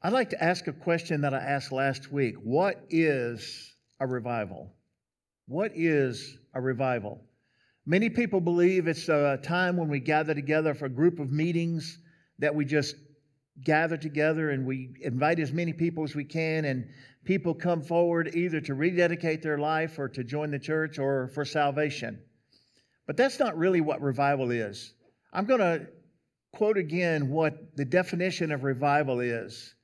I'd like to ask a question that I asked last week. What is a revival? What is a revival? Many people believe it's a time when we gather together for a group of meetings that we just gather together and we invite as many people as we can, and people come forward either to rededicate their life or to join the church or for salvation. But that's not really what revival is. I'm going to quote again what the definition of revival is.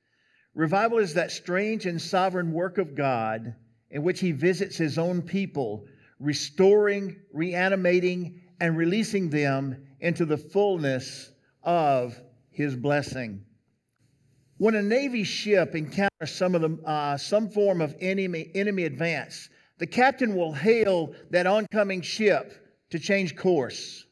Revival is that strange and sovereign work of God in which He visits His own people, restoring, reanimating, and releasing them into the fullness of His blessing. When a Navy ship encounters some, of the, uh, some form of enemy, enemy advance, the captain will hail that oncoming ship to change course.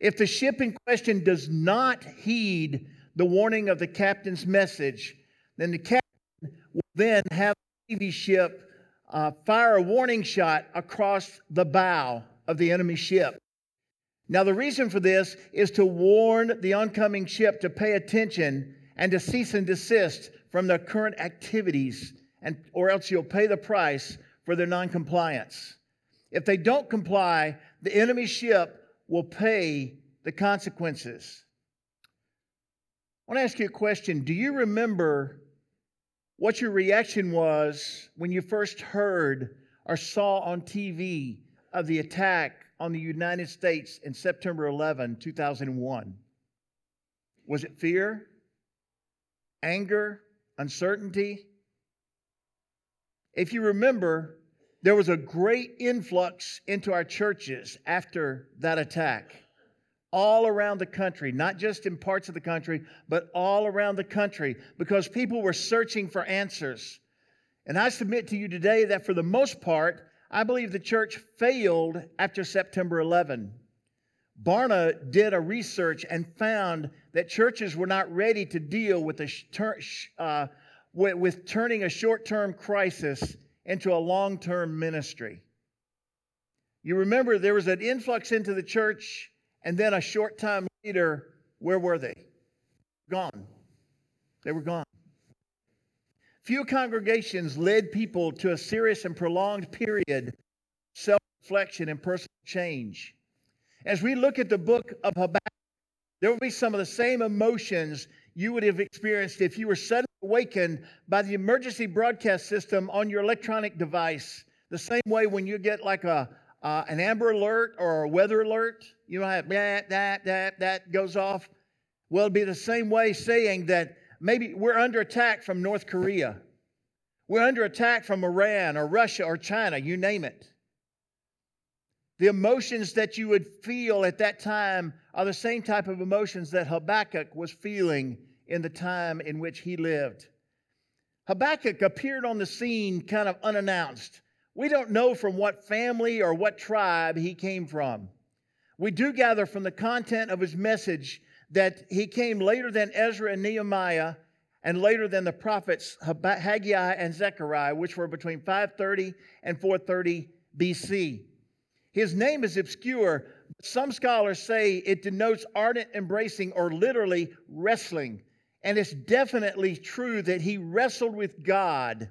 If the ship in question does not heed the warning of the captain's message, then the captain will then have the Navy ship uh, fire a warning shot across the bow of the enemy ship. Now, the reason for this is to warn the oncoming ship to pay attention and to cease and desist from their current activities, and, or else you'll pay the price for their noncompliance. If they don't comply, the enemy ship will pay the consequences. I want to ask you a question. Do you remember what your reaction was when you first heard or saw on TV of the attack on the United States in September 11, 2001? Was it fear, anger, uncertainty? If you remember, there was a great influx into our churches after that attack all around the country, not just in parts of the country, but all around the country, because people were searching for answers. And I submit to you today that for the most part, I believe the church failed after September 11. Barna did a research and found that churches were not ready to deal with, a, uh, with, turning a short term crisis into a long term ministry. You remember there was an influx into the church and then a short time later, where were they? Gone. They were gone. Few congregations led people to a serious and prolonged period of self reflection and personal change. As we look at the book of Habakkuk, there will be some of the same emotions you would have experienced if you were suddenly awakened by the emergency broadcast system on your electronic device. The same way when you get like a, uh, an amber alert or a weather alert, you know, that, that, that, that goes off. Well, it'd be the same way saying that maybe we're under attack from North Korea. We're under attack from Iran or Russia or China, you name it. The emotions that you would feel at that time are the same type of emotions that Habakkuk was feeling in the time in which he lived. Habakkuk appeared on the scene kind of unannounced. We don't know from what family or what tribe he came from. We do gather from the content of his message that he came later than Ezra and Nehemiah and later than the prophets Haggai and Zechariah, which were between 530 and 430 BC. His name is obscure. Some scholars say it denotes ardent embracing or literally wrestling. And it's definitely true that he wrestled with God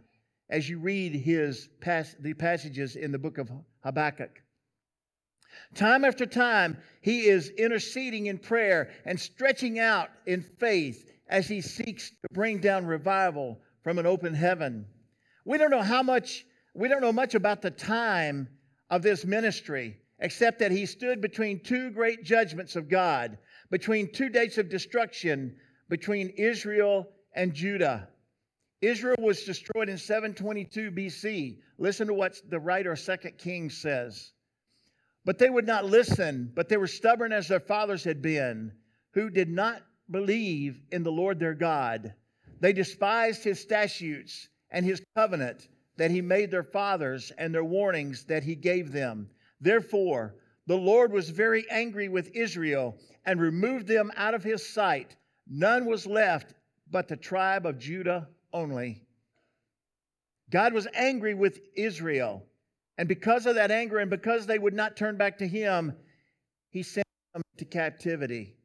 as you read his pas- the passages in the book of Habakkuk. Time after time, he is interceding in prayer and stretching out in faith as he seeks to bring down revival from an open heaven. We don't know how much, we don't know much about the time of this ministry, except that he stood between two great judgments of God, between two dates of destruction, between Israel and Judah. Israel was destroyed in 722 BC. Listen to what the writer of 2 Kings says. But they would not listen, but they were stubborn as their fathers had been, who did not believe in the Lord their God. They despised his statutes and his covenant that he made their fathers and their warnings that he gave them. Therefore, the Lord was very angry with Israel and removed them out of his sight. None was left but the tribe of Judah only. God was angry with Israel. And because of that anger and because they would not turn back to him, he sent them to captivity.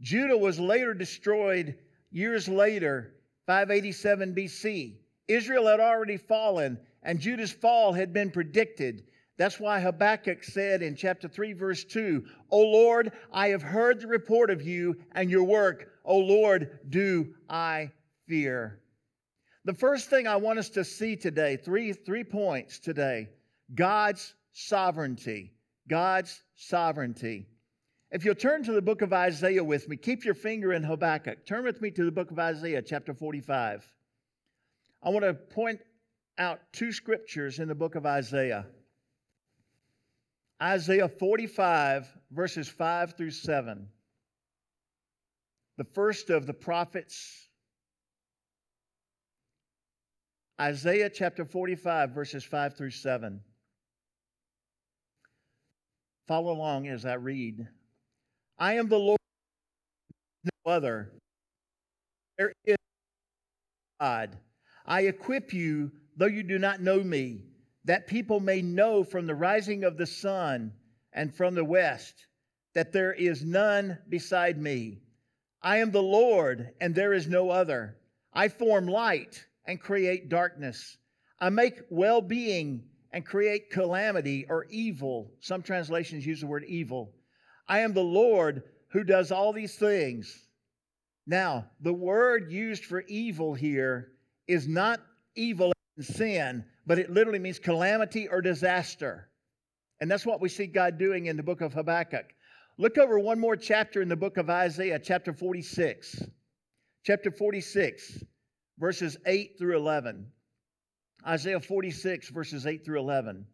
Judah was later destroyed years later, 587 BC. Israel had already fallen, and Judah's fall had been predicted. That's why Habakkuk said in chapter 3, verse 2, O Lord, I have heard the report of you and your work. O Lord, do I fear. The first thing I want us to see today, three, three points today God's sovereignty. God's sovereignty. If you'll turn to the book of Isaiah with me, keep your finger in Habakkuk. Turn with me to the book of Isaiah, chapter 45. I want to point out two scriptures in the book of Isaiah. Isaiah 45, verses 5 through 7. The first of the prophets. Isaiah chapter 45, verses 5 through 7. Follow along as I read. I am the Lord, no other. There is God. I equip you, though you do not know me, that people may know from the rising of the sun and from the west that there is none beside me. I am the Lord, and there is no other. I form light and create darkness. I make well being and create calamity or evil. Some translations use the word evil. I am the Lord who does all these things. Now, the word used for evil here is not evil and sin, but it literally means calamity or disaster. And that's what we see God doing in the book of Habakkuk. Look over one more chapter in the book of Isaiah, chapter 46. Chapter 46, verses 8 through 11. Isaiah 46, verses 8 through 11.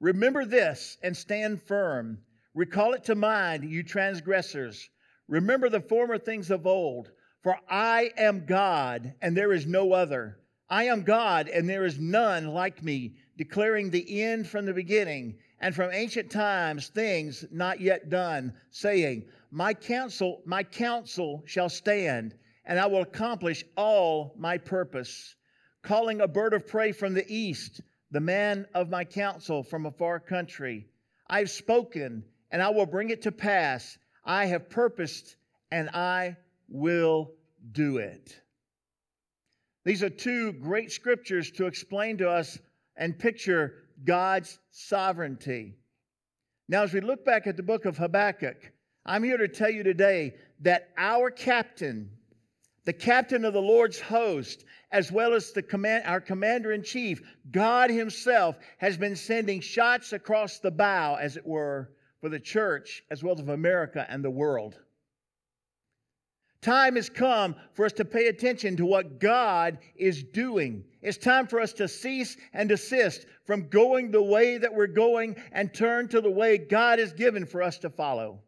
Remember this and stand firm. Recall it to mind, you transgressors. Remember the former things of old. For I am God, and there is no other. I am God, and there is none like me, declaring the end from the beginning, and from ancient times things not yet done, saying, My counsel, my counsel shall stand, and I will accomplish all my purpose calling a bird of prey from the east, the man of my counsel from a far country. I have spoken, and I will bring it to pass. I have purposed, and I will do it. These are two great scriptures to explain to us and picture God's sovereignty. Now, as we look back at the book of Habakkuk, I'm here to tell you today that our captain, the captain of the Lord's host, as well as the command, our commander in chief, God Himself has been sending shots across the bow, as it were, for the church as well as of America and the world. Time has come for us to pay attention to what God is doing. It's time for us to cease and desist from going the way that we're going and turn to the way God has given for us to follow.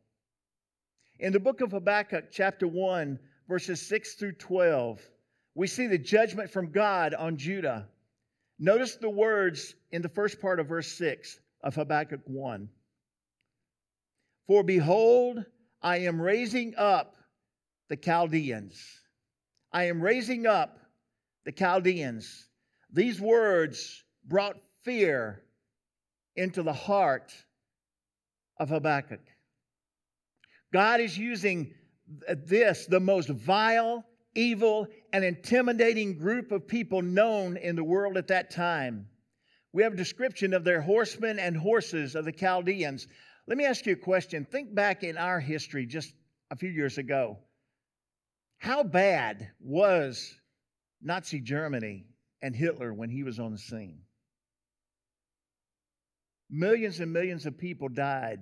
In the book of Habakkuk, chapter 1, verses 6 through 12, we see the judgment from God on Judah. Notice the words in the first part of verse 6 of Habakkuk 1. For behold, I am raising up the Chaldeans. I am raising up the Chaldeans. These words brought fear into the heart of Habakkuk. God is using this, the most vile, evil, and intimidating group of people known in the world at that time. We have a description of their horsemen and horses of the Chaldeans. Let me ask you a question. Think back in our history just a few years ago. How bad was Nazi Germany and Hitler when he was on the scene? Millions and millions of people died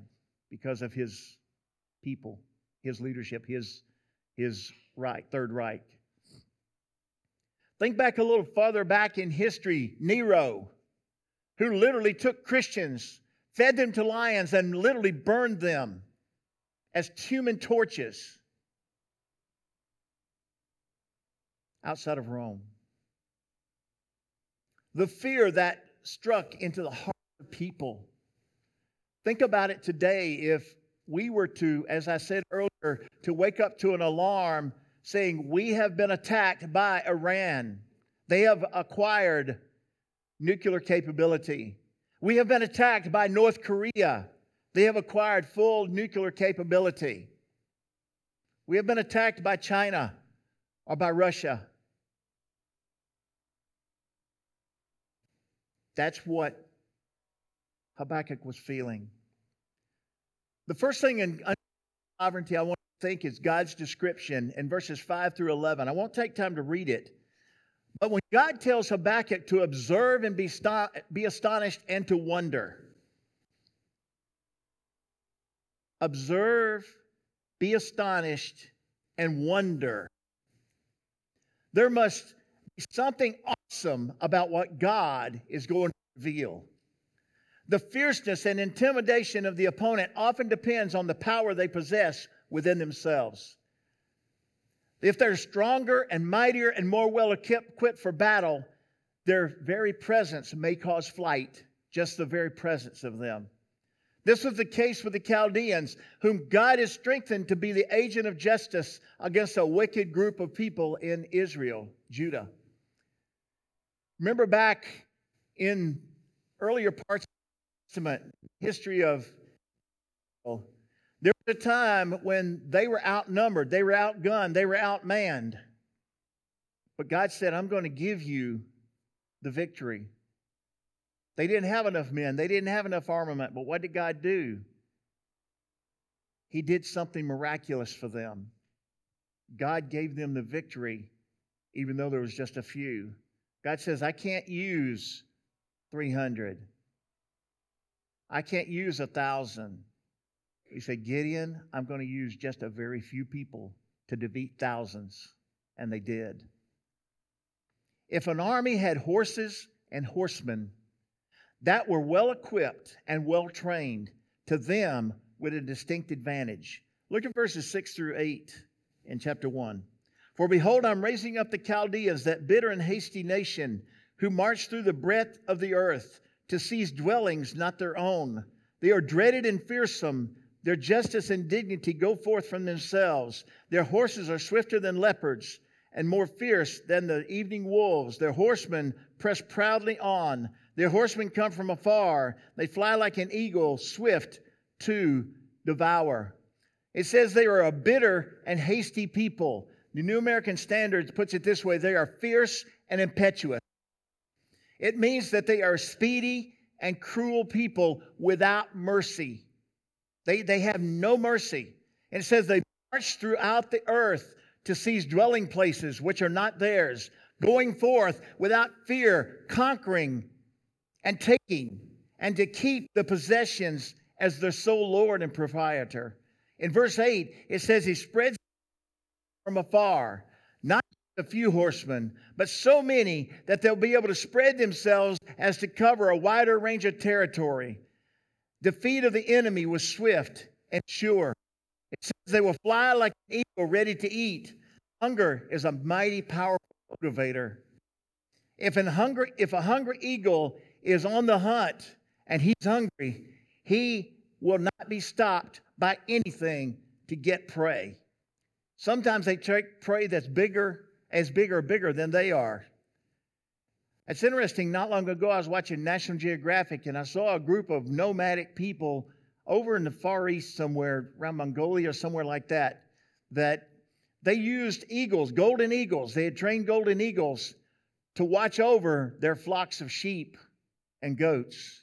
because of his people, his leadership, his, his right, Third Reich. Think back a little farther back in history Nero, who literally took Christians, fed them to lions, and literally burned them as human torches outside of Rome. The fear that struck into the heart of people. Think about it today if we were to, as I said earlier, to wake up to an alarm saying, We have been attacked by Iran. They have acquired nuclear capability. We have been attacked by North Korea. They have acquired full nuclear capability. We have been attacked by China or by Russia. That's what Habakkuk was feeling. The first thing in sovereignty I want to think is God's description in verses 5 through 11. I won't take time to read it. But when God tells Habakkuk to observe and be, be astonished and to wonder, observe, be astonished, and wonder. There must be something awesome about what God is going to reveal. The fierceness and intimidation of the opponent often depends on the power they possess within themselves. If they're stronger and mightier and more well equipped for battle, their very presence may cause flight, just the very presence of them. This was the case with the Chaldeans, whom God has strengthened to be the agent of justice against a wicked group of people in Israel, Judah. Remember back in earlier parts history of there was a time when they were outnumbered, they were outgunned, they were outmanned. But God said, I'm going to give you the victory. They didn't have enough men, they didn't have enough armament. But what did God do? He did something miraculous for them. God gave them the victory, even though there was just a few. God says, I can't use 300. I can't use a thousand. He said, Gideon, I'm going to use just a very few people to defeat thousands. And they did. If an army had horses and horsemen that were well equipped and well trained, to them with a distinct advantage. Look at verses 6 through 8 in chapter 1. For behold, I'm raising up the Chaldeans, that bitter and hasty nation, who march through the breadth of the earth to seize dwellings not their own. They are dreaded and fearsome their justice and dignity go forth from themselves. Their horses are swifter than leopards and more fierce than the evening wolves. Their horsemen press proudly on. Their horsemen come from afar. They fly like an eagle, swift to devour. It says they are a bitter and hasty people. The New American Standard puts it this way they are fierce and impetuous. It means that they are speedy and cruel people without mercy. They, they have no mercy. And it says they march throughout the earth to seize dwelling places which are not theirs, going forth without fear, conquering and taking, and to keep the possessions as their sole Lord and proprietor. In verse 8, it says he spreads from afar, a few horsemen, but so many that they'll be able to spread themselves as to cover a wider range of territory. Defeat of the enemy was swift and sure. It says they will fly like an eagle ready to eat. Hunger is a mighty, powerful motivator. If, an hungry, if a hungry eagle is on the hunt and he's hungry, he will not be stopped by anything to get prey. Sometimes they take prey that's bigger, as big or bigger than they are. It's interesting, not long ago, I was watching National Geographic and I saw a group of nomadic people over in the Far East somewhere, around Mongolia or somewhere like that, that they used eagles, golden eagles. They had trained golden eagles to watch over their flocks of sheep and goats.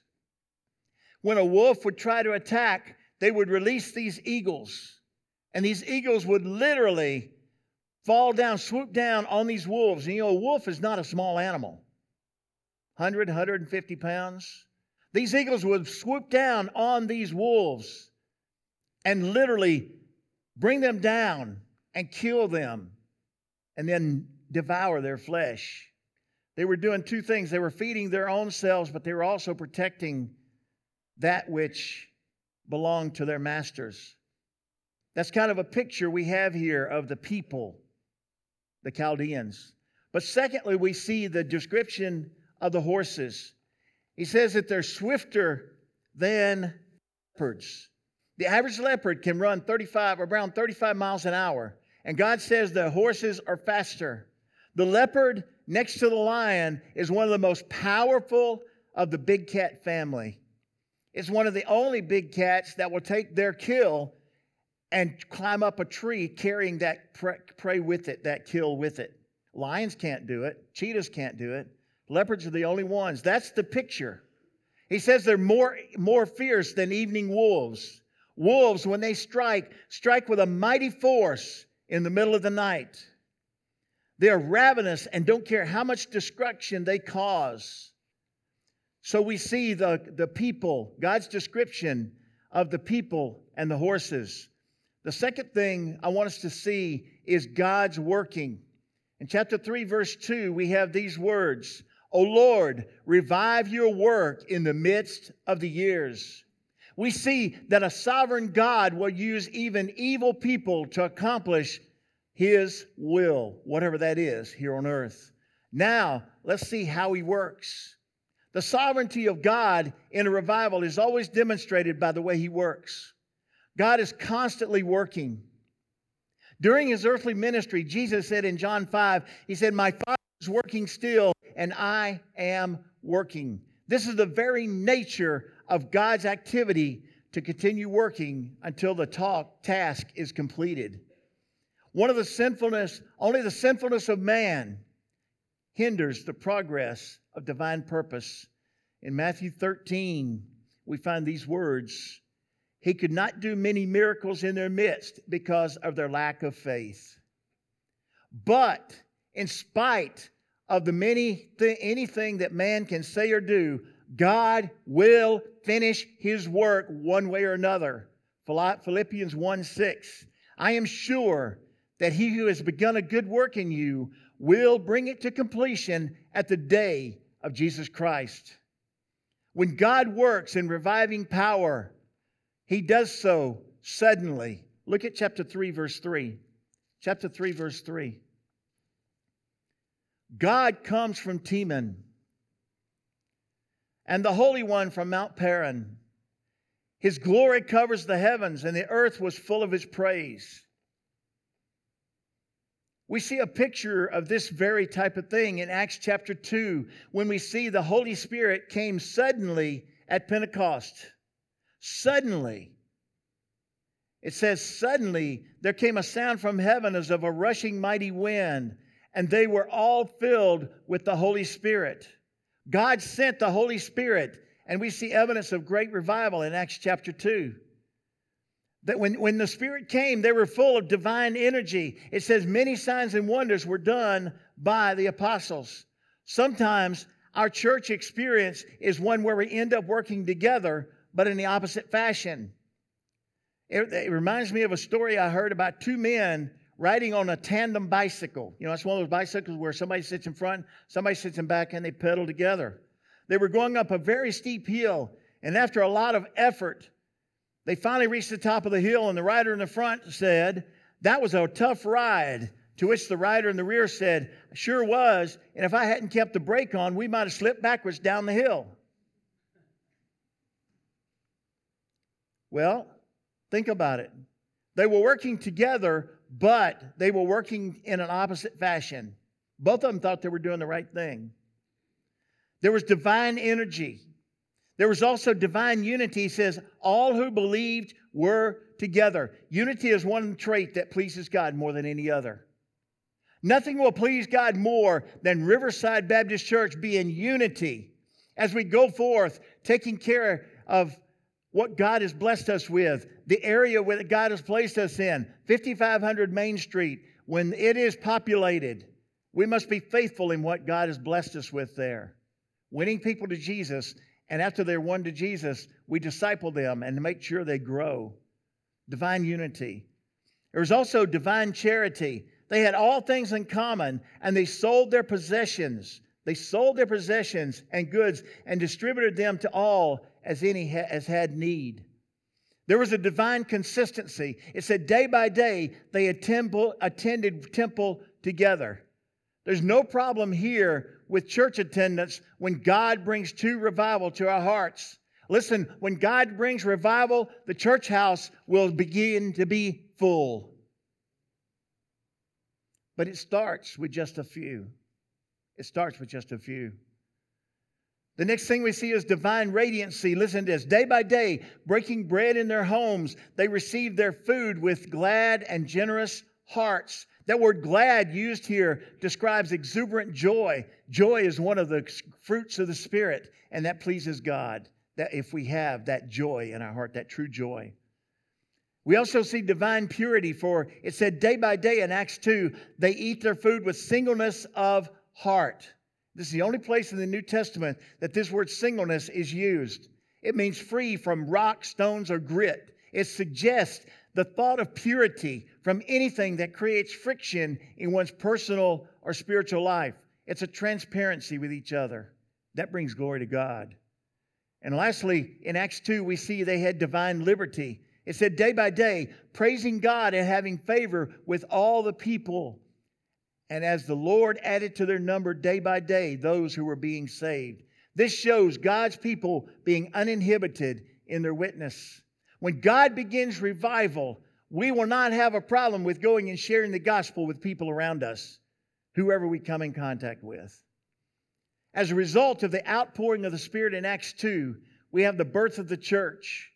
When a wolf would try to attack, they would release these eagles. And these eagles would literally fall down, swoop down on these wolves. And you know, a wolf is not a small animal. 100, 150 pounds. These eagles would swoop down on these wolves and literally bring them down and kill them and then devour their flesh. They were doing two things. They were feeding their own selves, but they were also protecting that which belonged to their masters. That's kind of a picture we have here of the people, the Chaldeans. But secondly, we see the description of the horses. He says that they're swifter than leopards. The average leopard can run 35 or around 35 miles an hour, and God says the horses are faster. The leopard next to the lion is one of the most powerful of the big cat family. It's one of the only big cats that will take their kill and climb up a tree carrying that prey with it, that kill with it. Lions can't do it, cheetahs can't do it, Leopards are the only ones. That's the picture. He says they're more, more fierce than evening wolves. Wolves, when they strike, strike with a mighty force in the middle of the night. They are ravenous and don't care how much destruction they cause. So we see the, the people, God's description of the people and the horses. The second thing I want us to see is God's working. In chapter 3, verse 2, we have these words O Lord, revive your work in the midst of the years. We see that a sovereign God will use even evil people to accomplish his will, whatever that is, here on earth. Now, let's see how he works. The sovereignty of God in a revival is always demonstrated by the way he works. God is constantly working. During his earthly ministry, Jesus said in John 5, He said, My Father is working still, and I am working. This is the very nature of God's activity to continue working until the talk, task is completed. One of the sinfulness, only the sinfulness of man hinders the progress of divine purpose. In Matthew 13, we find these words He could not do many miracles in their midst because of their lack of faith. But in spite of the many th- anything that man can say or do, God will finish his work one way or another. Philippians 1 6. I am sure that he who has begun a good work in you will bring it to completion at the day of Jesus Christ. When God works in reviving power, he does so suddenly. Look at chapter 3, verse 3. Chapter 3, verse 3. God comes from Teman, and the Holy One from Mount Paran. His glory covers the heavens, and the earth was full of his praise. We see a picture of this very type of thing in Acts chapter 2 when we see the Holy Spirit came suddenly at Pentecost. Suddenly. It says, Suddenly there came a sound from heaven as of a rushing mighty wind, and they were all filled with the Holy Spirit. God sent the Holy Spirit, and we see evidence of great revival in Acts chapter 2 that when, when the Spirit came, they were full of divine energy. It says many signs and wonders were done by the apostles. Sometimes our church experience is one where we end up working together, but in the opposite fashion. It, it reminds me of a story I heard about two men riding on a tandem bicycle. You know, that's one of those bicycles where somebody sits in front, somebody sits in back, and they pedal together. They were going up a very steep hill, and after a lot of effort, they finally reached the top of the hill, and the rider in the front said, That was a tough ride. To which the rider in the rear said, Sure was, and if I hadn't kept the brake on, we might have slipped backwards down the hill. Well, think about it. They were working together, but they were working in an opposite fashion. Both of them thought they were doing the right thing. There was divine energy. There was also divine unity. He says, all who believed were together. Unity is one trait that pleases God more than any other. Nothing will please God more than Riverside Baptist Church be in unity as we go forth, taking care of what God has blessed us with, the area where God has placed us in, 5500 Main Street, when it is populated. We must be faithful in what God has blessed us with there. Winning people to Jesus and after they're won to Jesus, we disciple them and make sure they grow. Divine unity. There was also divine charity. They had all things in common and they sold their possessions. They sold their possessions and goods and distributed them to all as any ha- as had need. There was a divine consistency. It said day by day they attended temple together. There's no problem here with church attendance when God brings true revival to our hearts. Listen, when God brings revival, the church house will begin to be full. But it starts with just a few. It starts with just a few. The next thing we see is divine radiancy. Listen to this. Day by day, breaking bread in their homes, they received their food with glad and generous hearts. That word glad used here describes exuberant joy. Joy is one of the fruits of the Spirit, and that pleases God. That if we have that joy in our heart, that true joy. We also see divine purity, for it said day by day in Acts 2, they eat their food with singleness of heart. This is the only place in the New Testament that this word singleness is used. It means free from rock, stones, or grit. It suggests the thought of purity from anything that creates friction in one's personal or spiritual life. It's a transparency with each other. That brings glory to God. And lastly, in Acts 2, we see they had divine liberty. It said, day by day, praising God and having favor with all the people. And as the Lord added to their number day by day those who were being saved. This shows God's people being uninhibited in their witness. When God begins revival, we will not have a problem with going and sharing the gospel with people around us, whoever we come in contact with. As a result of the outpouring of the Spirit in Acts 2, we have the birth of the church.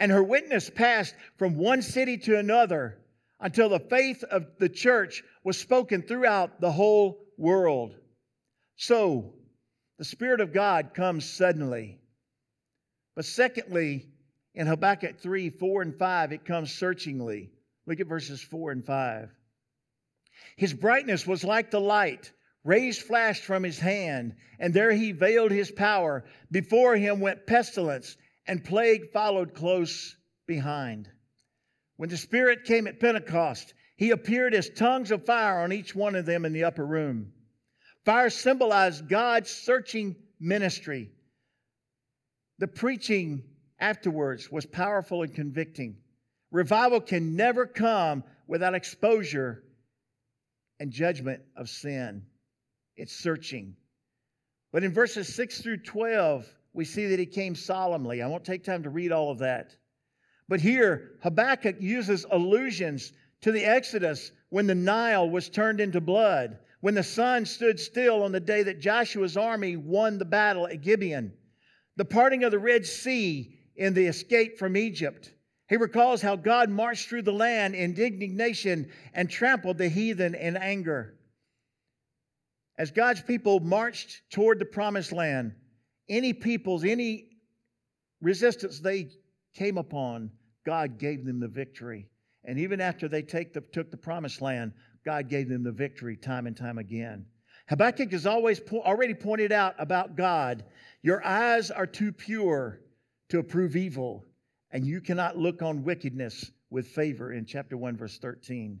And her witness passed from one city to another until the faith of the church was spoken throughout the whole world. So, the Spirit of God comes suddenly. But secondly, in Habakkuk 3 4 and 5, it comes searchingly. Look at verses 4 and 5. His brightness was like the light. Rays flashed from his hand, and there he veiled his power. Before him went pestilence, and plague followed close behind. When the Spirit came at Pentecost, he appeared as tongues of fire on each one of them in the upper room. Fire symbolized God's searching ministry. The preaching afterwards was powerful and convicting. Revival can never come without exposure and judgment of sin. It's searching. But in verses 6 through 12, we see that he came solemnly. I won't take time to read all of that. But here, Habakkuk uses allusions to the Exodus when the Nile was turned into blood, when the sun stood still on the day that Joshua's army won the battle at Gibeon, the parting of the Red Sea in the escape from Egypt. He recalls how God marched through the land in indignation and trampled the heathen in anger. As God's people marched toward the promised land, any peoples, any resistance they came upon, God gave them the victory. And even after they the, took the promised land, God gave them the victory time and time again. Habakkuk has always po- already pointed out about God your eyes are too pure to approve evil, and you cannot look on wickedness with favor in chapter 1, verse 13.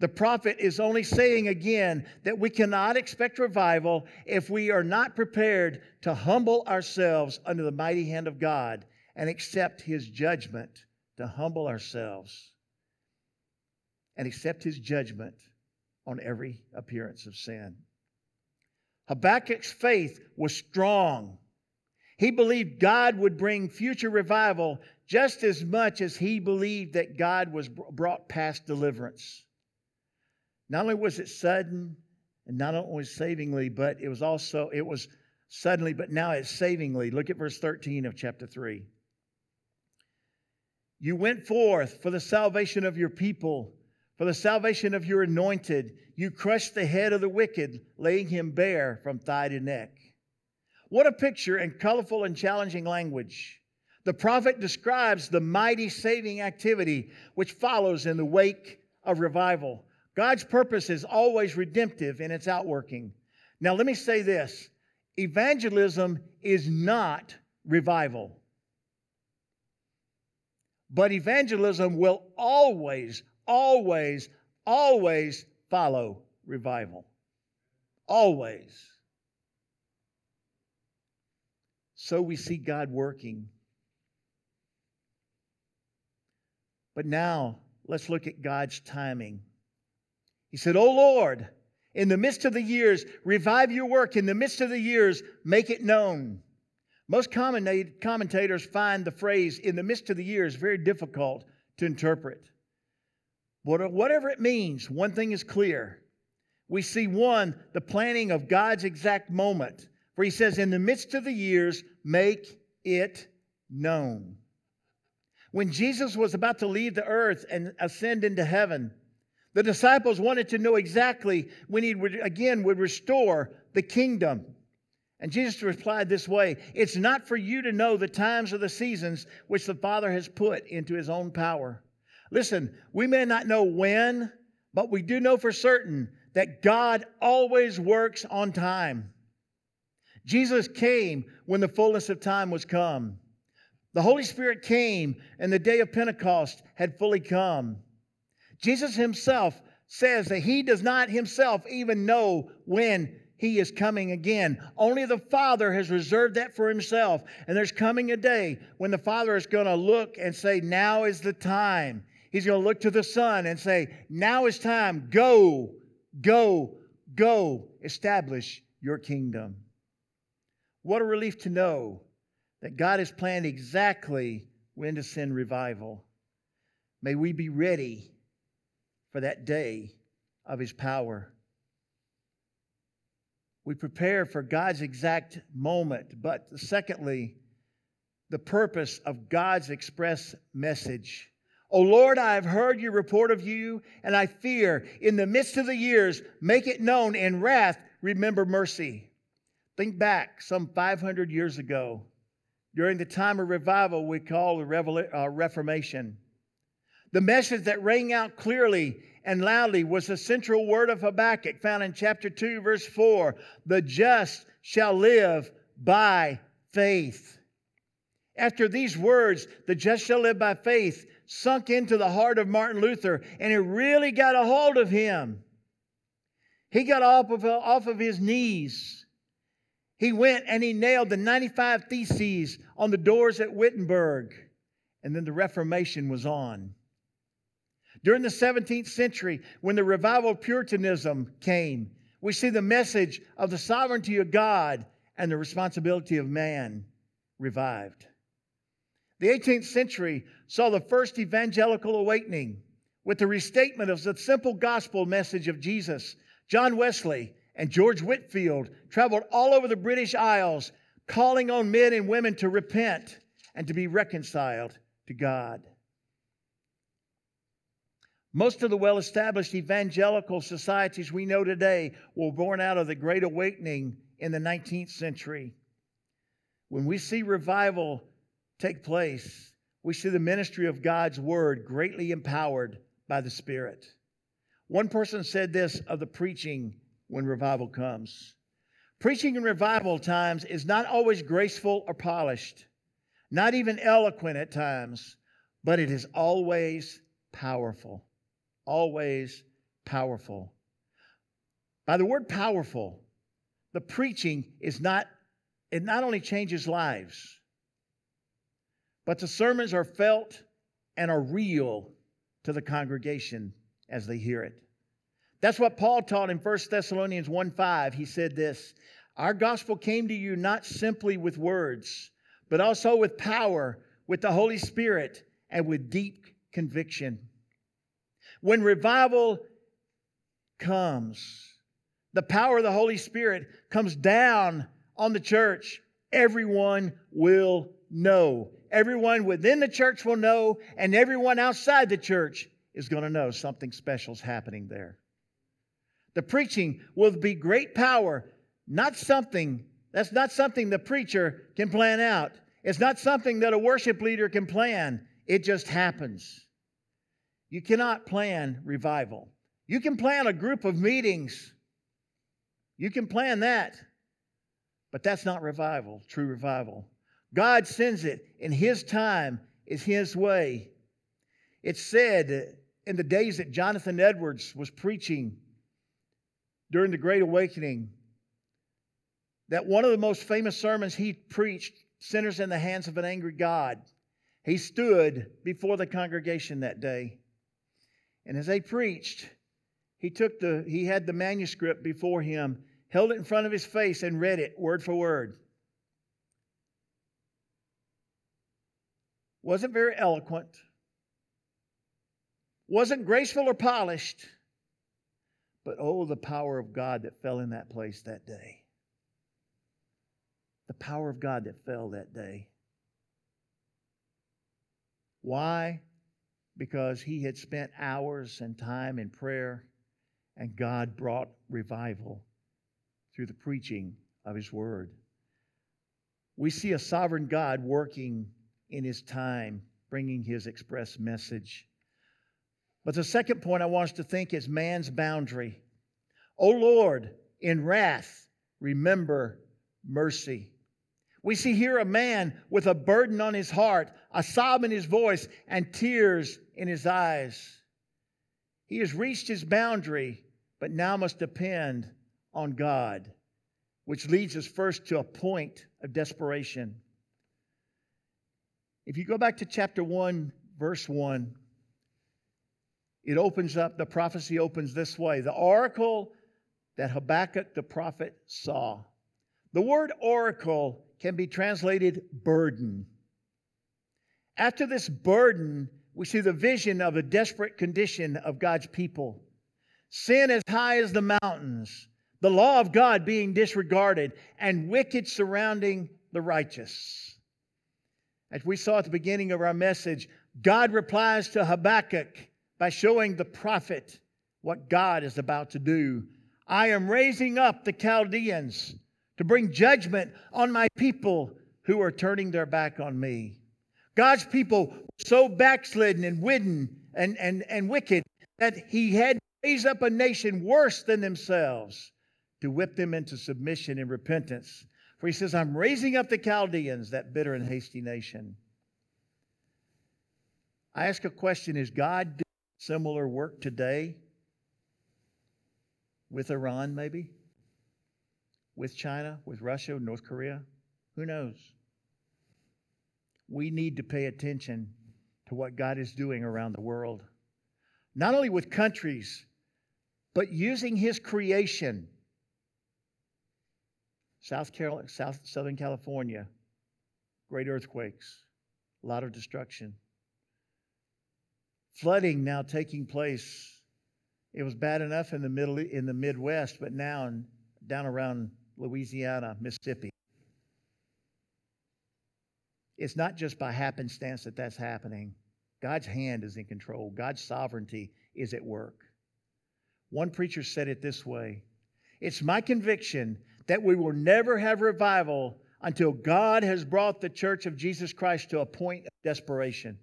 The prophet is only saying again that we cannot expect revival if we are not prepared to humble ourselves under the mighty hand of God and accept his judgment, to humble ourselves and accept his judgment on every appearance of sin. Habakkuk's faith was strong he believed God would bring future revival just as much as he believed that God was brought past deliverance. Not only was it sudden and not only savingly, but it was also, it was suddenly, but now it's savingly. Look at verse 13 of chapter 3. You went forth for the salvation of your people, for the salvation of your anointed. You crushed the head of the wicked, laying him bare from thigh to neck. What a picture in colorful and challenging language. The prophet describes the mighty saving activity which follows in the wake of revival. God's purpose is always redemptive in its outworking. Now, let me say this evangelism is not revival. But evangelism will always, always, always follow revival. Always. So we see God working. But now, let's look at God's timing. He said, Oh Lord, in the midst of the years, revive your work. In the midst of the years, make it known. Most commentators find the phrase in the midst of the years very difficult to interpret. But Whatever it means, one thing is clear. We see one, the planning of God's exact moment where he says, In the midst of the years, make it known. When Jesus was about to leave the earth and ascend into heaven, The disciples wanted to know exactly when he would again would restore the kingdom. And Jesus replied this way It's not for you to know the times or the seasons which the Father has put into his own power. Listen, we may not know when, but we do know for certain that God always works on time. Jesus came when the fullness of time was come. The Holy Spirit came and the day of Pentecost had fully come. Jesus himself says that he does not himself even know when he is coming again. Only the Father has reserved that for himself. And there's coming a day when the Father is going to look and say, Now is the time. He's going to look to the Son and say, Now is time. Go, go, go. Establish your kingdom. What a relief to know that God has planned exactly when to send revival. May we be ready for that day of His power. We prepare for God's exact moment, but secondly, the purpose of God's express message. O Lord, I have heard your report of you, and I fear in the midst of the years, make it known in wrath, remember mercy. Think back some 500 years ago, during the time of revival we call the uh, Reformation. The message that rang out clearly and loudly was the central word of Habakkuk found in chapter 2, verse 4 The just shall live by faith. After these words, the just shall live by faith, sunk into the heart of Martin Luther, and it really got a hold of him. He got off of, off of his knees. He went and he nailed the 95 Theses on the doors at Wittenberg, and then the Reformation was on. During the 17th century, when the revival of Puritanism came, we see the message of the sovereignty of God and the responsibility of man revived. The 18th century saw the first evangelical awakening with the restatement of the simple gospel message of Jesus. John Wesley and George Whitefield traveled all over the British Isles, calling on men and women to repent and to be reconciled to God. Most of the well established evangelical societies we know today were born out of the Great Awakening in the 19th century. When we see revival take place, we see the ministry of God's Word greatly empowered by the Spirit. One person said this of the preaching when revival comes Preaching in revival times is not always graceful or polished, not even eloquent at times, but it is always powerful always powerful. By the word powerful, the preaching is not, it not only changes lives, but the sermons are felt and are real to the congregation as they hear it. That's what Paul taught in 1 Thessalonians 1 5. He said this Our gospel came to you not simply with words, but also with power, with the Holy Spirit, and with deep conviction. When revival comes, the power of the Holy Spirit comes down on the church, everyone will know. Everyone within the church will know, and everyone outside the church is going to know something special is happening there. The preaching will be great power, not something that's not something the preacher can plan out. It's not something that a worship leader can plan. It just happens. You cannot plan revival. You can plan a group of meetings. You can plan that. But that's not revival, true revival. God sends it in His time, is His way. It's said in the days that Jonathan Edwards was preaching during the Great Awakening that one of the most famous sermons he preached, Sinners in the Hands of an Angry God, he stood before the congregation that day and as they preached, he took the he had the manuscript before him, held it in front of his face and read it word for word. Wasn't very eloquent. Wasn't graceful or polished. But oh, the power of God that fell in that place that day. The power of God that fell that day. Why? Because he had spent hours and time in prayer, and God brought revival through the preaching of his word. We see a sovereign God working in his time, bringing his express message. But the second point I want us to think is man's boundary. O Lord, in wrath, remember mercy. We see here a man with a burden on his heart, a sob in his voice, and tears in his eyes. He has reached his boundary, but now must depend on God, which leads us first to a point of desperation. If you go back to chapter 1, verse 1, it opens up, the prophecy opens this way the oracle that Habakkuk the prophet saw. The word oracle can be translated burden. After this burden, we see the vision of a desperate condition of God's people. Sin as high as the mountains, the law of God being disregarded, and wicked surrounding the righteous. As we saw at the beginning of our message, God replies to Habakkuk by showing the prophet what God is about to do. I am raising up the Chaldeans to bring judgment on my people who are turning their back on me. God's people so backslidden and widden and, and, and wicked that he had to raise up a nation worse than themselves to whip them into submission and repentance. For he says, I'm raising up the Chaldeans, that bitter and hasty nation. I ask a question Is God doing similar work today? With Iran, maybe? With China, with Russia, North Korea? Who knows? We need to pay attention to what God is doing around the world, not only with countries, but using His creation. South Carolina, South Southern California, great earthquakes, a lot of destruction. Flooding now taking place. It was bad enough in the middle in the Midwest, but now down around Louisiana, Mississippi. It's not just by happenstance that that's happening. God's hand is in control, God's sovereignty is at work. One preacher said it this way It's my conviction that we will never have revival until God has brought the church of Jesus Christ to a point of desperation.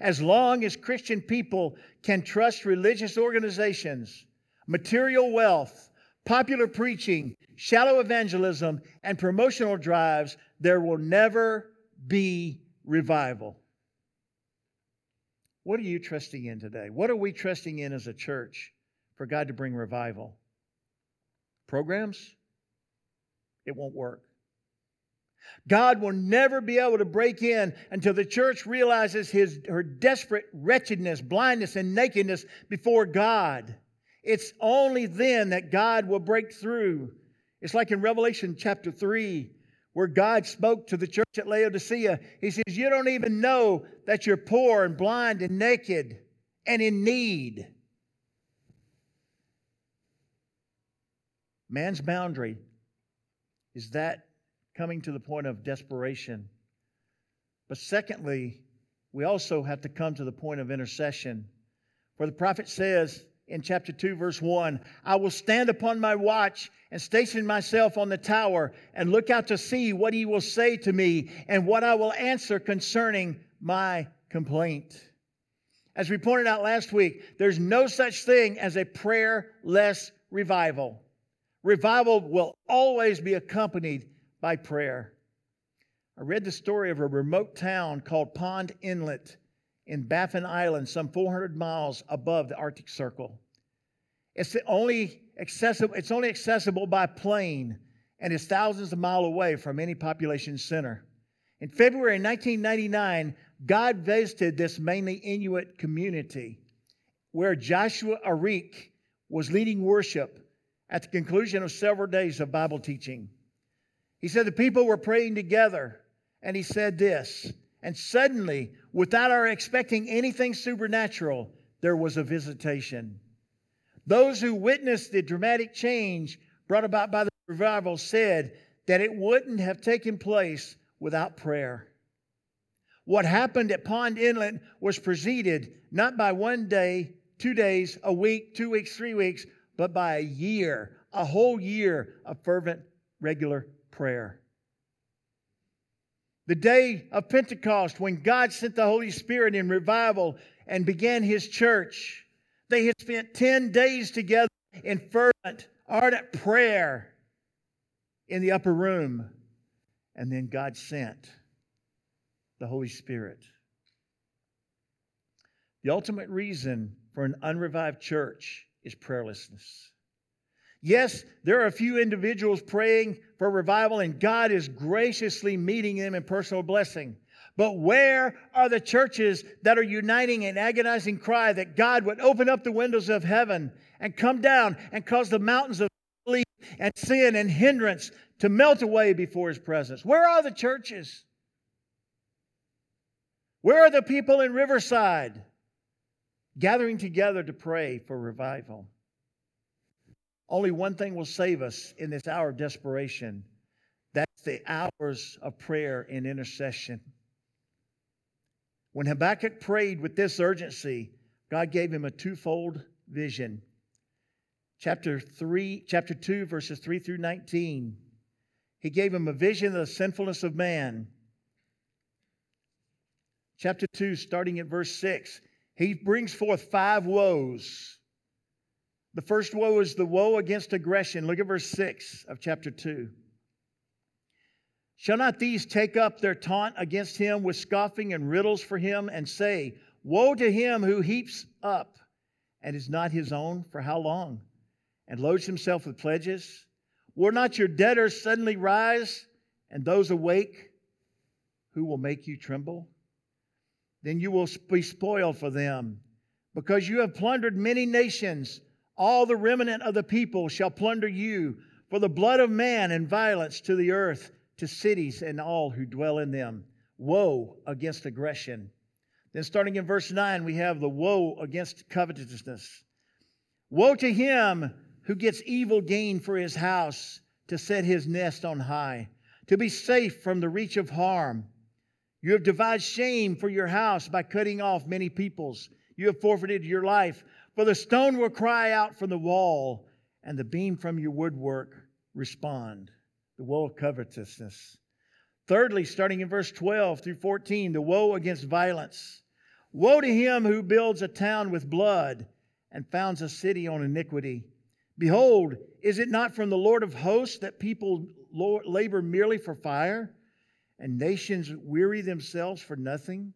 As long as Christian people can trust religious organizations, material wealth, popular preaching, shallow evangelism, and promotional drives, there will never be revival. What are you trusting in today? What are we trusting in as a church for God to bring revival? Programs? It won't work. God will never be able to break in until the church realizes his, her desperate wretchedness, blindness, and nakedness before God. It's only then that God will break through it's like in Revelation chapter 3, where God spoke to the church at Laodicea. He says, You don't even know that you're poor and blind and naked and in need. Man's boundary is that coming to the point of desperation. But secondly, we also have to come to the point of intercession. For the prophet says, in chapter 2, verse 1 I will stand upon my watch and station myself on the tower and look out to see what he will say to me and what I will answer concerning my complaint. As we pointed out last week, there's no such thing as a prayerless revival. Revival will always be accompanied by prayer. I read the story of a remote town called Pond Inlet in Baffin Island, some 400 miles above the Arctic Circle. It's only accessible, it's only accessible by plane and is thousands of miles away from any population center. In February 1999, God visited this mainly Inuit community where Joshua Arik was leading worship at the conclusion of several days of Bible teaching. He said the people were praying together, and he said this and suddenly, without our expecting anything supernatural, there was a visitation. Those who witnessed the dramatic change brought about by the revival said that it wouldn't have taken place without prayer. What happened at Pond Inlet was preceded not by one day, two days, a week, two weeks, three weeks, but by a year, a whole year of fervent, regular prayer. The day of Pentecost, when God sent the Holy Spirit in revival and began His church, they had spent 10 days together in fervent, ardent prayer in the upper room. And then God sent the Holy Spirit. The ultimate reason for an unrevived church is prayerlessness. Yes, there are a few individuals praying for revival, and God is graciously meeting them in personal blessing. But where are the churches that are uniting in agonizing cry that God would open up the windows of heaven and come down and cause the mountains of sleep and sin and hindrance to melt away before his presence? Where are the churches? Where are the people in Riverside gathering together to pray for revival? Only one thing will save us in this hour of desperation that's the hours of prayer and intercession. When Habakkuk prayed with this urgency, God gave him a twofold vision. Chapter 3, chapter 2, verses 3 through 19. He gave him a vision of the sinfulness of man. Chapter 2, starting at verse 6, he brings forth five woes the first woe is the woe against aggression. Look at verse 6 of chapter 2. Shall not these take up their taunt against him with scoffing and riddles for him and say, Woe to him who heaps up and is not his own for how long? And loads himself with pledges? Will not your debtors suddenly rise and those awake who will make you tremble? Then you will be spoiled for them because you have plundered many nations all the remnant of the people shall plunder you for the blood of man and violence to the earth, to cities and all who dwell in them. Woe against aggression. Then, starting in verse 9, we have the woe against covetousness. Woe to him who gets evil gain for his house, to set his nest on high, to be safe from the reach of harm. You have devised shame for your house by cutting off many peoples. You have forfeited your life for the stone will cry out from the wall, and the beam from your woodwork respond. The woe of covetousness. Thirdly, starting in verse 12 through 14, the woe against violence. Woe to him who builds a town with blood and founds a city on iniquity. Behold, is it not from the Lord of hosts that people labor merely for fire, and nations weary themselves for nothing?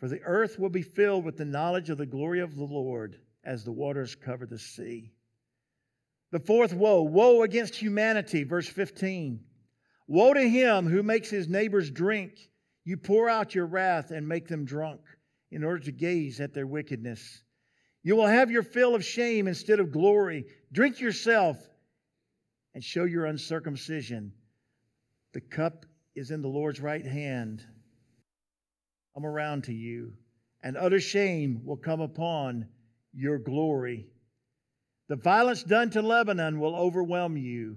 For the earth will be filled with the knowledge of the glory of the Lord as the waters cover the sea. The fourth woe, woe against humanity, verse 15. Woe to him who makes his neighbors drink. You pour out your wrath and make them drunk in order to gaze at their wickedness. You will have your fill of shame instead of glory. Drink yourself and show your uncircumcision. The cup is in the Lord's right hand come around to you, and utter shame will come upon your glory. The violence done to Lebanon will overwhelm you,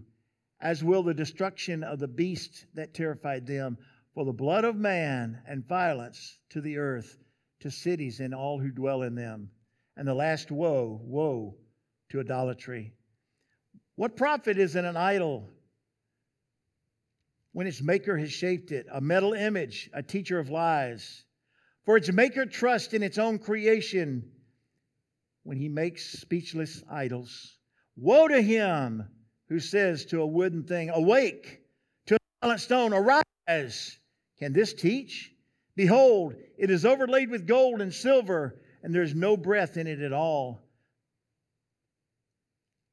as will the destruction of the beast that terrified them. For the blood of man and violence to the earth, to cities and all who dwell in them. And the last woe, woe to idolatry. What profit is in an idol when its maker has shaped it, a metal image, a teacher of lies. For its maker trusts in its own creation when he makes speechless idols. Woe to him who says to a wooden thing, Awake, to a silent stone, Arise. Can this teach? Behold, it is overlaid with gold and silver, and there is no breath in it at all.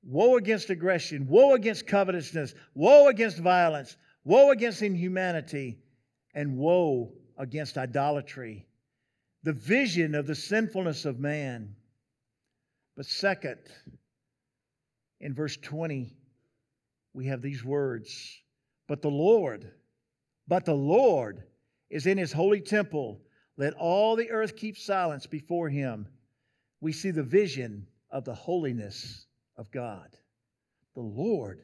Woe against aggression, woe against covetousness, woe against violence, Woe against inhumanity, and woe against idolatry. The vision of the sinfulness of man. But second, in verse 20, we have these words But the Lord, but the Lord is in his holy temple. Let all the earth keep silence before him. We see the vision of the holiness of God. The Lord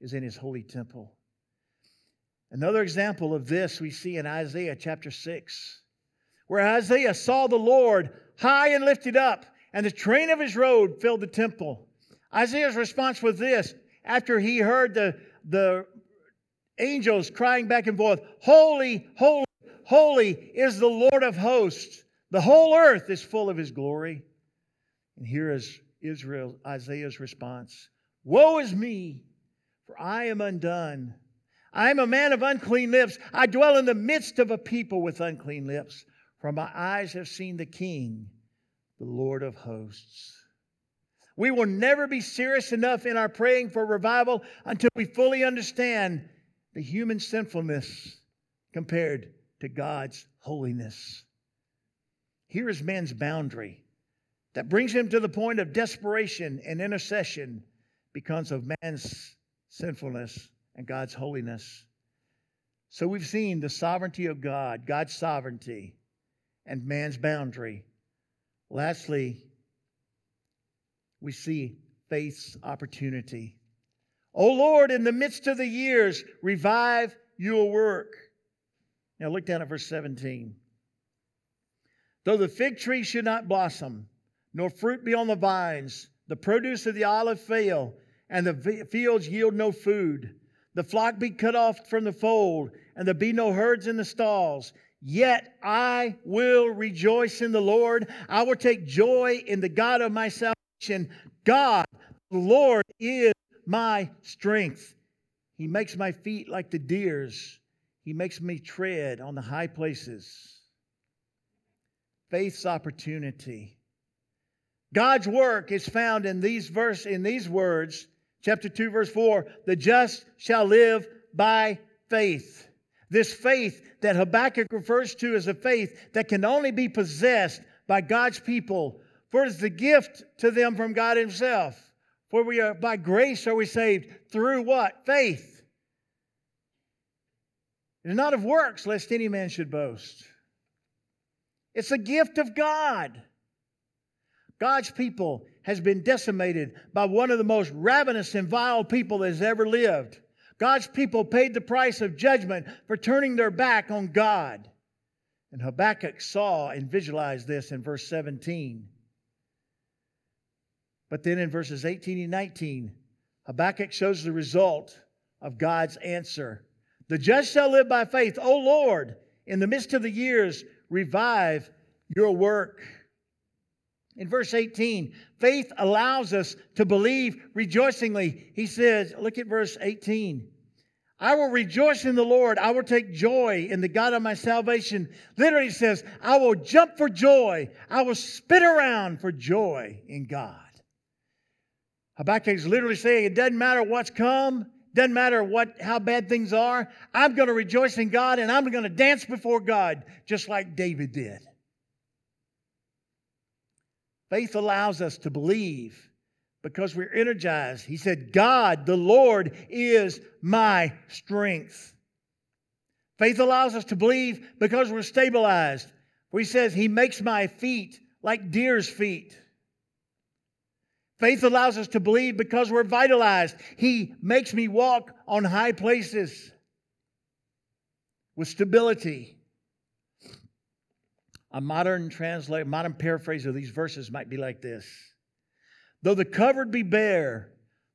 is in his holy temple. Another example of this we see in Isaiah chapter 6, where Isaiah saw the Lord high and lifted up, and the train of his robe filled the temple. Isaiah's response was this after he heard the, the angels crying back and forth, Holy, holy, holy is the Lord of hosts. The whole earth is full of his glory. And here is Israel, Isaiah's response Woe is me, for I am undone. I am a man of unclean lips. I dwell in the midst of a people with unclean lips, for my eyes have seen the King, the Lord of hosts. We will never be serious enough in our praying for revival until we fully understand the human sinfulness compared to God's holiness. Here is man's boundary that brings him to the point of desperation and intercession because of man's sinfulness and God's holiness. So we've seen the sovereignty of God, God's sovereignty, and man's boundary. Lastly, we see faith's opportunity. O Lord, in the midst of the years, revive your work. Now look down at verse 17. Though the fig tree should not blossom, nor fruit be on the vines, the produce of the olive fail, and the fields yield no food, the flock be cut off from the fold, and there be no herds in the stalls, yet I will rejoice in the Lord. I will take joy in the God of my salvation. God, the Lord, is my strength. He makes my feet like the deer's. He makes me tread on the high places. Faith's opportunity. God's work is found in these verse in these words, chapter 2 verse 4, the just shall live by faith. This faith that Habakkuk refers to as a faith that can only be possessed by God's people, for it is the gift to them from God himself. For we are by grace are we saved through what? Faith. It is not of works, lest any man should boast. It's a gift of God. God's people has been decimated by one of the most ravenous and vile people that has ever lived. God's people paid the price of judgment for turning their back on God. And Habakkuk saw and visualized this in verse 17. But then in verses 18 and 19, Habakkuk shows the result of God's answer. The just shall live by faith. O Lord, in the midst of the years, revive your work. In verse 18, faith allows us to believe rejoicingly. He says, look at verse 18. I will rejoice in the Lord. I will take joy in the God of my salvation. Literally says, I will jump for joy. I will spin around for joy in God. Habakkuk is literally saying it doesn't matter what's come, doesn't matter what how bad things are. I'm going to rejoice in God and I'm going to dance before God just like David did. Faith allows us to believe because we're energized. He said, God, the Lord, is my strength. Faith allows us to believe because we're stabilized. For he says, He makes my feet like deer's feet. Faith allows us to believe because we're vitalized. He makes me walk on high places with stability. A modern translate, modern paraphrase of these verses might be like this. Though the cupboard be bare,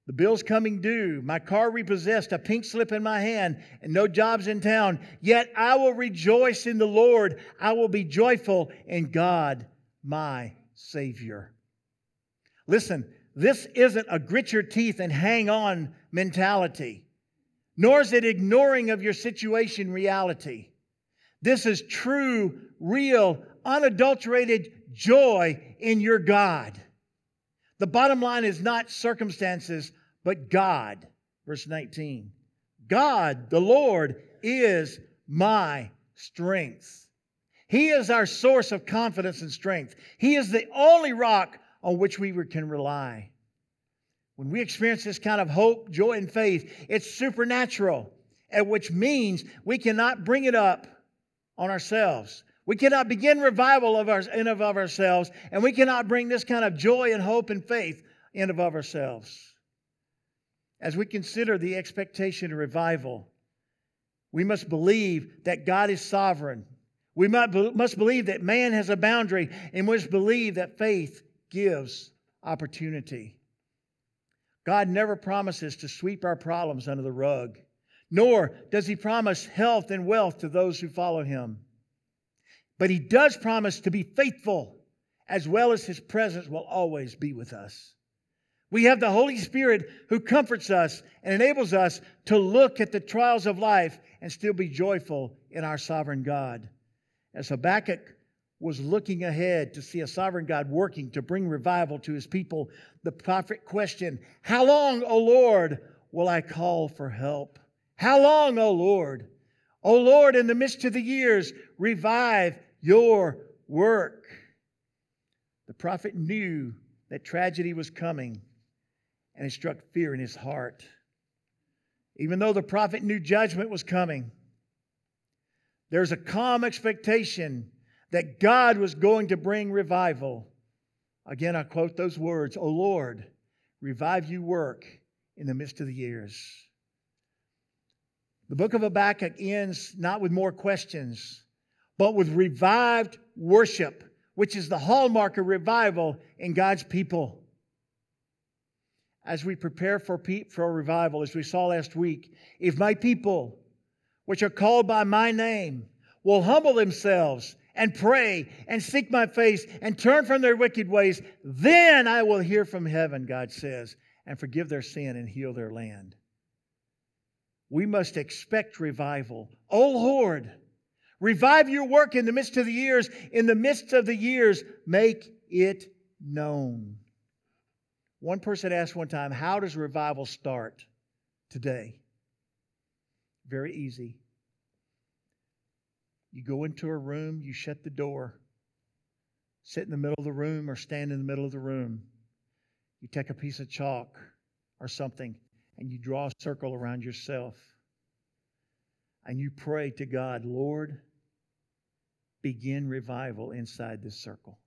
the bill's coming due, my car repossessed, a pink slip in my hand, and no jobs in town, yet I will rejoice in the Lord. I will be joyful in God, my Savior. Listen, this isn't a grit your teeth and hang on mentality, nor is it ignoring of your situation reality. This is true, real, unadulterated joy in your God. The bottom line is not circumstances, but God. Verse 19 God, the Lord, is my strength. He is our source of confidence and strength. He is the only rock on which we can rely. When we experience this kind of hope, joy, and faith, it's supernatural, which means we cannot bring it up on ourselves. We cannot begin revival of our, in of ourselves, and we cannot bring this kind of joy and hope and faith in of ourselves. As we consider the expectation of revival, We must believe that God is sovereign. We must believe that man has a boundary and must believe that faith gives opportunity. God never promises to sweep our problems under the rug, nor does he promise health and wealth to those who follow him. But he does promise to be faithful, as well as his presence will always be with us. We have the Holy Spirit who comforts us and enables us to look at the trials of life and still be joyful in our sovereign God. As Habakkuk was looking ahead to see a sovereign God working to bring revival to his people, the prophet questioned, How long, O Lord, will I call for help? How long, O Lord? O Lord, in the midst of the years, revive your work. The prophet knew that tragedy was coming, and it struck fear in his heart. Even though the prophet knew judgment was coming, there's a calm expectation that God was going to bring revival. Again, I quote those words O Lord, revive you work in the midst of the years. The book of Habakkuk ends not with more questions, but with revived worship, which is the hallmark of revival in God's people. As we prepare for, for revival, as we saw last week, if my people, which are called by my name, will humble themselves and pray and seek my face and turn from their wicked ways, then I will hear from heaven, God says, and forgive their sin and heal their land. We must expect revival. Oh Lord, revive your work in the midst of the years. In the midst of the years, make it known. One person asked one time, How does revival start today? Very easy. You go into a room, you shut the door, sit in the middle of the room or stand in the middle of the room. You take a piece of chalk or something and you draw a circle around yourself. And you pray to God, Lord, begin revival inside this circle.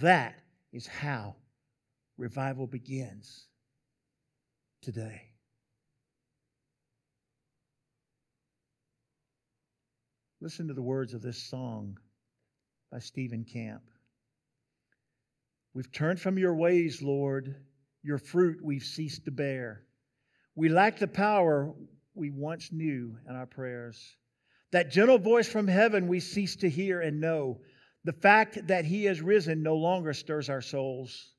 That is how revival begins today. Listen to the words of this song by Stephen Camp. We've turned from your ways, Lord. Your fruit we've ceased to bear. We lack the power we once knew in our prayers. That gentle voice from heaven we cease to hear and know. The fact that he has risen no longer stirs our souls.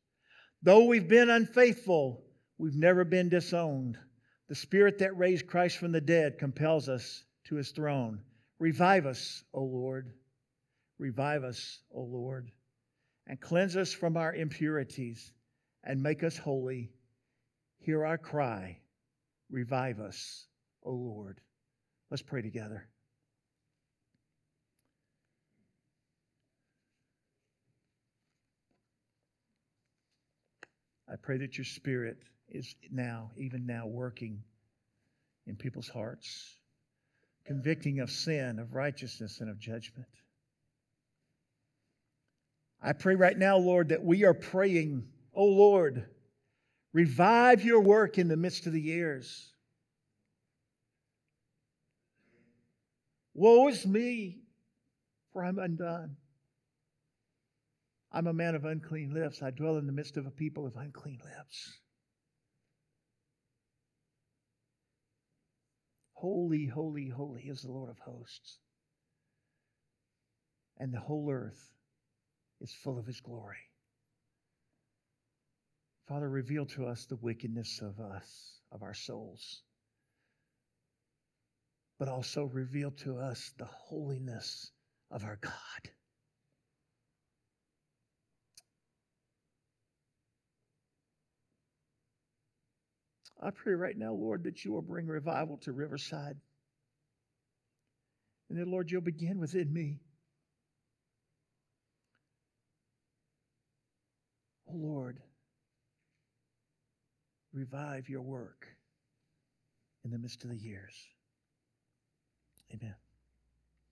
Though we've been unfaithful, we've never been disowned. The spirit that raised Christ from the dead compels us to his throne. Revive us, O Lord. Revive us, O Lord, and cleanse us from our impurities and make us holy. Hear our cry. Revive us, O Lord. Let's pray together. I pray that your spirit is now, even now, working in people's hearts convicting of sin, of righteousness, and of judgment. I pray right now, Lord, that we are praying, oh Lord, revive your work in the midst of the years. Woe is me, for I'm undone. I'm a man of unclean lips. I dwell in the midst of a people of unclean lips. Holy, holy, holy is the Lord of hosts. And the whole earth is full of his glory. Father, reveal to us the wickedness of us, of our souls, but also reveal to us the holiness of our God. I pray right now, Lord, that you will bring revival to Riverside. And that, Lord, you'll begin within me. Oh, Lord, revive your work in the midst of the years. Amen.